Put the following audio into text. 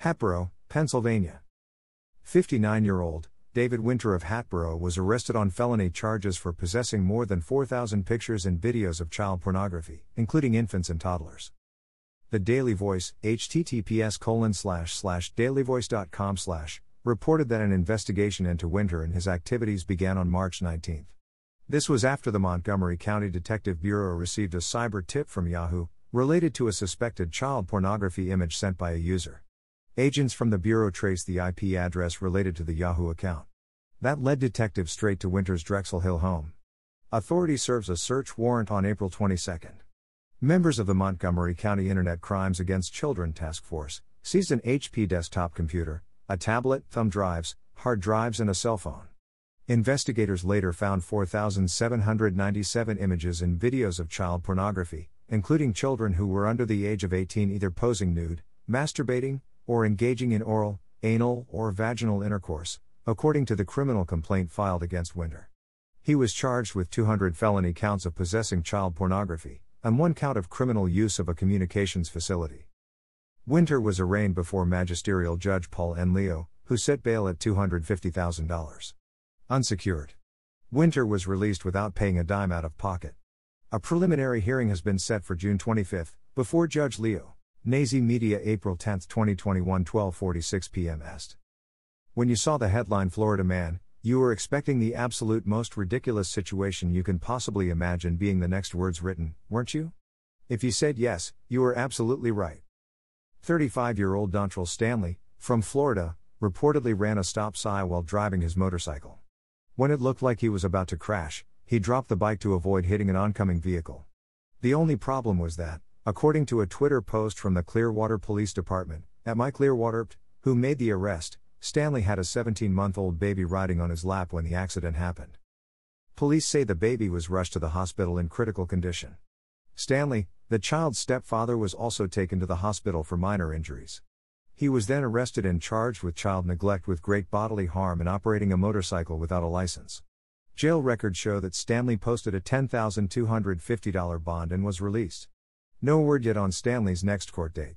Hatboro, Pennsylvania. 59 year old David Winter of Hatboro was arrested on felony charges for possessing more than 4,000 pictures and videos of child pornography, including infants and toddlers. The Daily Voice, https colon slash slash dailyvoice.com slash, reported that an investigation into Winter and his activities began on March 19. This was after the Montgomery County Detective Bureau received a cyber tip from Yahoo, related to a suspected child pornography image sent by a user. Agents from the Bureau traced the IP address related to the Yahoo account. That led detectives straight to Winter's Drexel Hill home. Authority serves a search warrant on April 22. Members of the Montgomery County Internet Crimes Against Children Task Force seized an HP desktop computer, a tablet, thumb drives, hard drives, and a cell phone. Investigators later found 4,797 images and videos of child pornography, including children who were under the age of 18 either posing nude, masturbating, or engaging in oral, anal, or vaginal intercourse, according to the criminal complaint filed against Winter. He was charged with 200 felony counts of possessing child pornography, and one count of criminal use of a communications facility. Winter was arraigned before magisterial judge Paul N. Leo, who set bail at $250,000. Unsecured. Winter was released without paying a dime out of pocket. A preliminary hearing has been set for June 25 before Judge Leo. Nazi Media April 10, 2021 12:46 p.m. Est. When you saw the headline Florida man, you were expecting the absolute most ridiculous situation you can possibly imagine being the next words written, weren't you? If you said yes, you were absolutely right. 35 year old Dontrell Stanley, from Florida, reportedly ran a stop sign while driving his motorcycle. When it looked like he was about to crash, he dropped the bike to avoid hitting an oncoming vehicle. The only problem was that, according to a Twitter post from the Clearwater Police Department, at Mike Clearwater, who made the arrest, Stanley had a 17 month old baby riding on his lap when the accident happened. Police say the baby was rushed to the hospital in critical condition. Stanley, the child's stepfather, was also taken to the hospital for minor injuries. He was then arrested and charged with child neglect with great bodily harm and operating a motorcycle without a license. Jail records show that Stanley posted a $10,250 bond and was released. No word yet on Stanley's next court date.